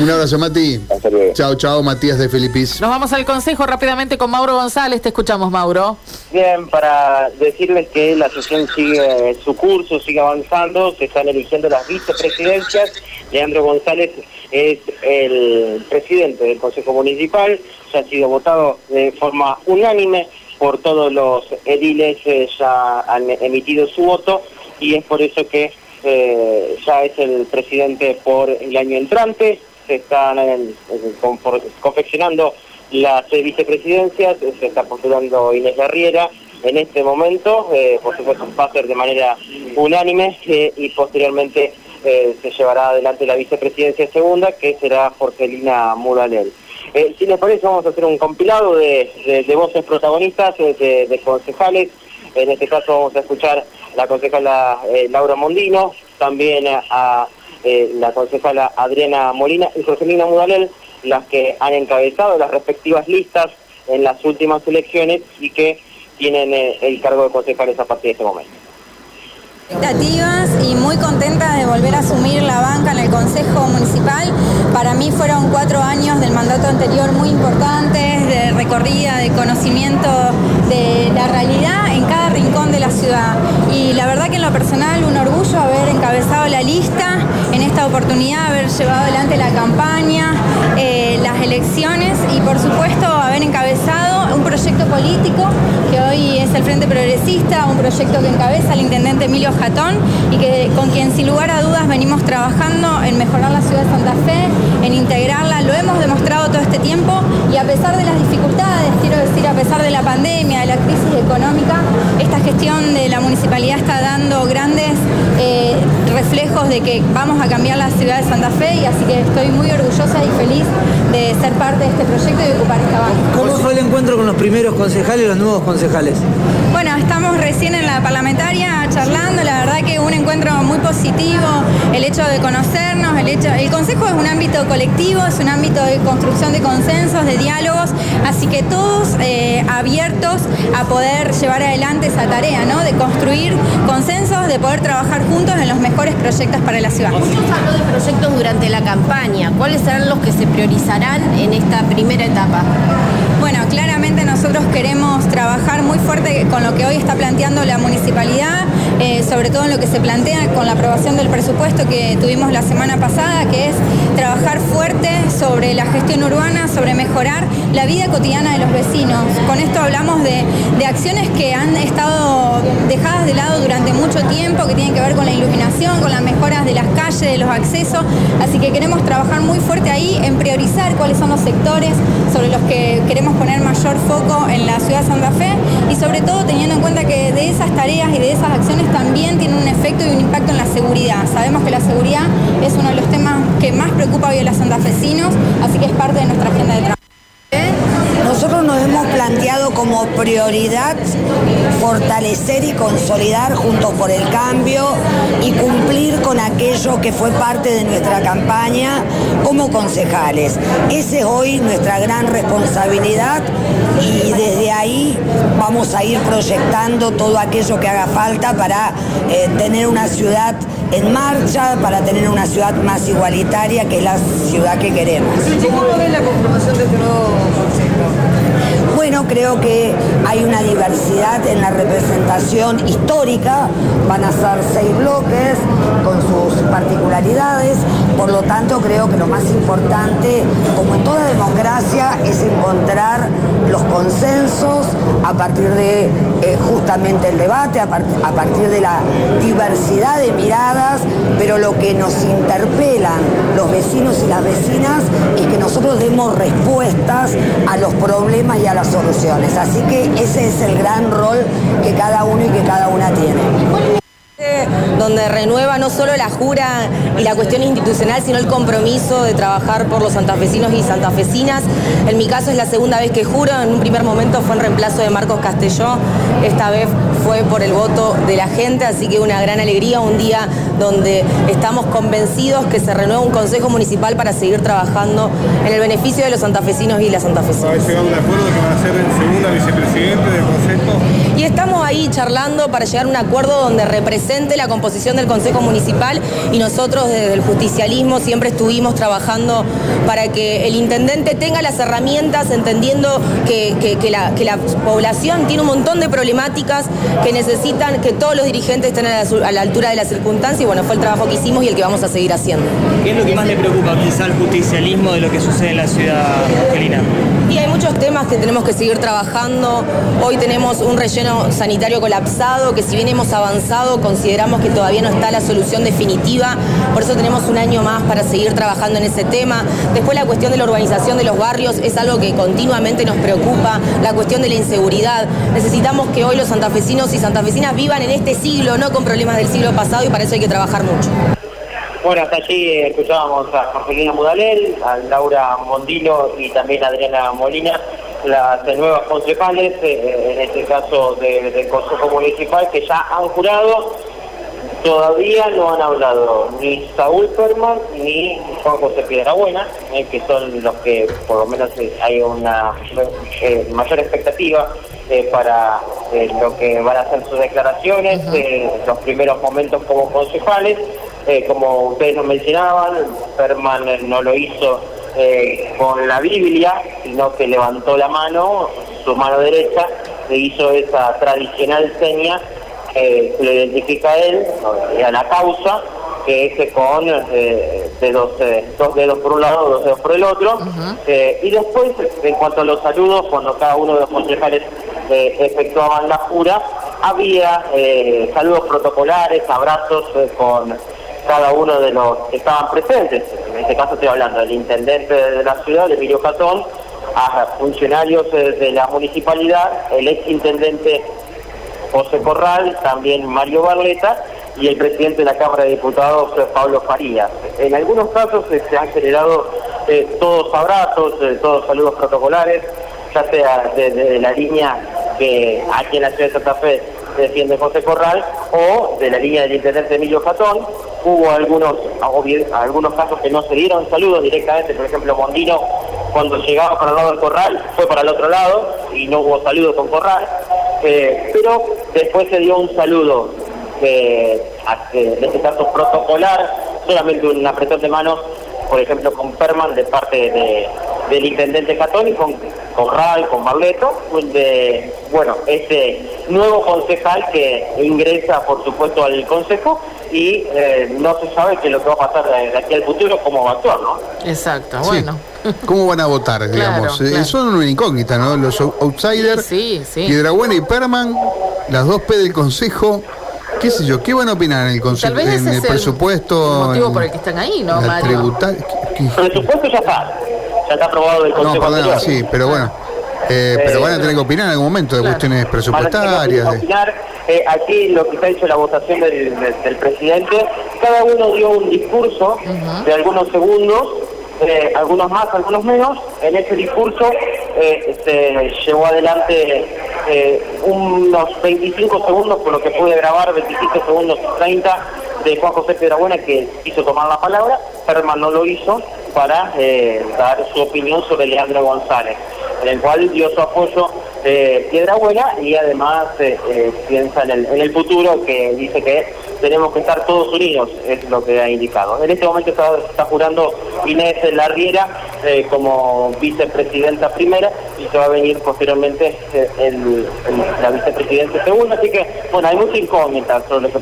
Un abrazo, Mati. Chao, chao, Matías de Filipis. Nos vamos al consejo rápidamente con Mauro González. Te escuchamos, Mauro. Bien, para decirles que la sesión sigue su curso, sigue avanzando, se están eligiendo las vicepresidencias. Leandro González es el presidente del Consejo Municipal, se ha sido votado de forma unánime por todos los ediles, eh, ya han emitido su voto y es por eso que eh, ya es el presidente por el año entrante, se están confeccionando las vicepresidencias, se está postulando Inés Guerriera en este momento, eh, por supuesto va a ser de manera unánime y posteriormente se llevará adelante la vicepresidencia segunda, que será Jorgelina Muralel. Eh, si les parece, vamos a hacer un compilado de, voces protagonistas, eh, de, concejales. En este caso vamos a escuchar a la concejala eh, Laura Mondino, también a, la concejala Adriana Molina y Jorgelina Muralel, las que han encabezado las respectivas listas en las últimas elecciones y que tienen el cargo de concejales a partir de este momento expectativas y muy contenta de volver a asumir la banca en el Consejo Municipal. Para mí fueron cuatro años del mandato anterior muy importantes, de recorrida, de conocimiento de la realidad en cada rincón de la ciudad. Y la verdad que en lo personal un orgullo haber encabezado la lista, en esta oportunidad haber llevado adelante la campaña, eh, las elecciones y por supuesto haber encabezado un proyecto político que hoy es el Frente Progresista, un proyecto que encabeza el intendente Emilio Jatón y que con quien sin lugar a dudas venimos trabajando en mejorar la ciudad de Santa Fe, en integrarla, lo hemos demostrado todo este tiempo y a pesar de las dificultades, quiero decir, a pesar de la pandemia, de la crisis económica, esta gestión de la municipalidad está dando grandes eh, reflejos de que vamos a cambiar la ciudad de Santa Fe y así que estoy muy orgullosa y feliz de ser parte de este proyecto y de ocupar esta banca. ¿Cómo fue el encuentro con los primeros concejales y los nuevos concejales? Bueno, estamos recién en la parlamentaria charlando, la verdad que un encuentro muy positivo, el hecho de conocernos, el hecho, el consejo es un ámbito colectivo, es un ámbito de construcción de consensos, de diálogos, así que todos eh, abiertos a poder llevar adelante esa tarea, ¿no? De construir consensos, de poder trabajar juntos en los mejores proyectos para la ciudad. Usted habló de proyectos durante la campaña, ¿cuáles serán los que se priorizarán en esta primera etapa? Bueno, claramente nosotros queremos trabajar muy fuerte con lo que hoy está planteando la municipalidad, eh, sobre todo en lo que se plantea con la aprobación del presupuesto que tuvimos la semana pasada, que es trabajar fuerte sobre la gestión urbana, sobre mejorar la vida cotidiana de los vecinos. Con esto hablamos de, de acciones que han estado dejadas de lado durante mucho tiempo, que tienen que ver con la iluminación, con las mejoras de las calles, de los accesos, así que queremos trabajar muy fuerte ahí en priorizar cuáles son los sectores sobre los que queremos poner mayor foco en la ciudad de Santa Fe y sobre todo teniendo en cuenta que de esas tareas y de esas acciones también tienen un efecto y un impacto en la seguridad. Sabemos que la seguridad es uno de los temas que más preocupa hoy a los santafesinos, así que es parte de nuestra agenda de trabajo. Nos hemos planteado como prioridad fortalecer y consolidar Juntos por el Cambio y cumplir con aquello que fue parte de nuestra campaña como concejales. Esa es hoy nuestra gran responsabilidad y desde ahí vamos a ir proyectando todo aquello que haga falta para eh, tener una ciudad en marcha, para tener una ciudad más igualitaria que es la ciudad que queremos. ¿Cómo la conformación de este bueno, creo que hay una diversidad en la representación histórica, van a ser seis bloques con sus particularidades, por lo tanto creo que lo más importante, como en toda democracia, es encontrar los consensos a partir de eh, justamente el debate, a, a partir de la diversidad de miradas, pero lo que nos interpelan los vecinos y las vecinas es que nosotros demos respuestas a los problemas y a las soluciones. Así que ese es el gran rol que cada uno y que cada una tiene donde renueva no solo la jura y la cuestión institucional, sino el compromiso de trabajar por los santafesinos y santafesinas. En mi caso es la segunda vez que juro, en un primer momento fue en reemplazo de Marcos Castelló, esta vez fue por el voto de la gente, así que una gran alegría, un día donde estamos convencidos que se renueva un consejo municipal para seguir trabajando en el beneficio de los santafesinos y las santafesinas. llegado un acuerdo que va a ser segunda vicepresidente del consejo? Y estamos ahí charlando para llegar a un acuerdo donde represente la composición del Consejo Municipal y nosotros desde el justicialismo siempre estuvimos trabajando para que el intendente tenga las herramientas entendiendo que, la, población tiene un montón de problemáticas que necesitan que todos los dirigentes estén a la, altura de la circunstancia y bueno, fue el trabajo que hicimos y el que vamos a seguir haciendo. ¿Qué es lo que más le preocupa quizá al justicialismo de lo que sucede en la ciudad, Angelina? Y hay muchos que tenemos que seguir trabajando. Hoy tenemos un relleno sanitario colapsado, que si bien hemos avanzado, consideramos que todavía no está la solución definitiva. Por eso tenemos un año más para seguir trabajando en ese tema. Después la cuestión de la urbanización de los barrios es algo que continuamente nos preocupa. La cuestión de la inseguridad. Necesitamos que hoy los santafesinos y santafesinas vivan en este siglo, no con problemas del siglo pasado y para eso hay que trabajar mucho. Bueno, hasta allí eh, escuchábamos a Jorgelina Mudalel, a Laura Mondino y también a Adriana Molina, las nuevas concejales, eh, en este caso del Consejo Municipal, que ya han jurado. Todavía no han hablado ni Saúl Perman ni Juan José Piedrabuena, eh, que son los que por lo menos hay una mayor expectativa para lo que van a ser sus declaraciones, los primeros momentos como concejales. Eh, como ustedes nos mencionaban, Perman no lo hizo eh, con la Biblia, sino que levantó la mano, su mano derecha, e hizo esa tradicional seña que lo identifica a él, a la causa, que es con eh, dedos, dos dedos por un lado, dos dedos por el otro. y después, en cuanto a los saludos, cuando cada uno de los concejales efectuaban la jura, había saludos protocolares, abrazos con cada uno de los que estaban presentes. En este caso estoy hablando del intendente de la ciudad, Emilio Catón, a funcionarios de la municipalidad, el ex intendente José Corral, también Mario Barleta y el presidente de la Cámara de Diputados, Pablo Farías. En algunos casos eh, se han generado eh, todos abrazos, eh, todos saludos protocolares, ya sea desde la línea que aquí en la ciudad de Santa Fe defiende José Corral o de la línea del intendente Emilio Fatón. Hubo algunos, algunos casos que no se dieron saludos directamente, por ejemplo Mondino cuando llegaba para el lado del Corral fue para el otro lado y no hubo saludo con Corral, eh, pero después se dio un saludo, eh, en este caso protocolar, solamente un apretón de manos, por ejemplo con Perman de parte de, del intendente católico, con Corral, con Barleto, de, bueno, este nuevo concejal que ingresa, por supuesto, al consejo y eh, no se sabe qué es lo que va a pasar de, aquí al futuro, cómo va a actuar, ¿no? Exacto, bueno. ¿Cómo van a votar, digamos? Eh, son una incógnita, ¿no? Los outsiders, sí, sí, Piedrabuena y Perman, las dos P del consejo qué sé yo, ¿qué van a opinar en el consejo, en el presupuesto? El motivo por el que están ahí, ¿no, Mario? El presupuesto ya está ya está aprobado del Consejo No, perdón, sí, pero bueno. Eh, pero van a tener que opinar en algún momento de cuestiones presupuestarias. opinar, eh, aquí lo que se ha hecho la votación del, presidente, cada uno dio un discurso de algunos segundos, eh, algunos más, algunos menos. En ese discurso se llevó adelante unos 25 segundos, por lo que pude grabar, 25 segundos 30 de Juan José Piedrabuena que quiso tomar la palabra, Herman no lo hizo para eh, dar su opinión sobre Leandro González, en el cual dio su apoyo eh, Piedrabuena y además eh, eh, piensa en el, en el futuro que dice que tenemos que estar todos unidos, es lo que ha indicado. En este momento está, jurando Inés Larriera como vicepresidenta primera y se va a venir posteriormente el, la vicepresidenta segunda, así que bueno, hay mucha incógnita sobre lo que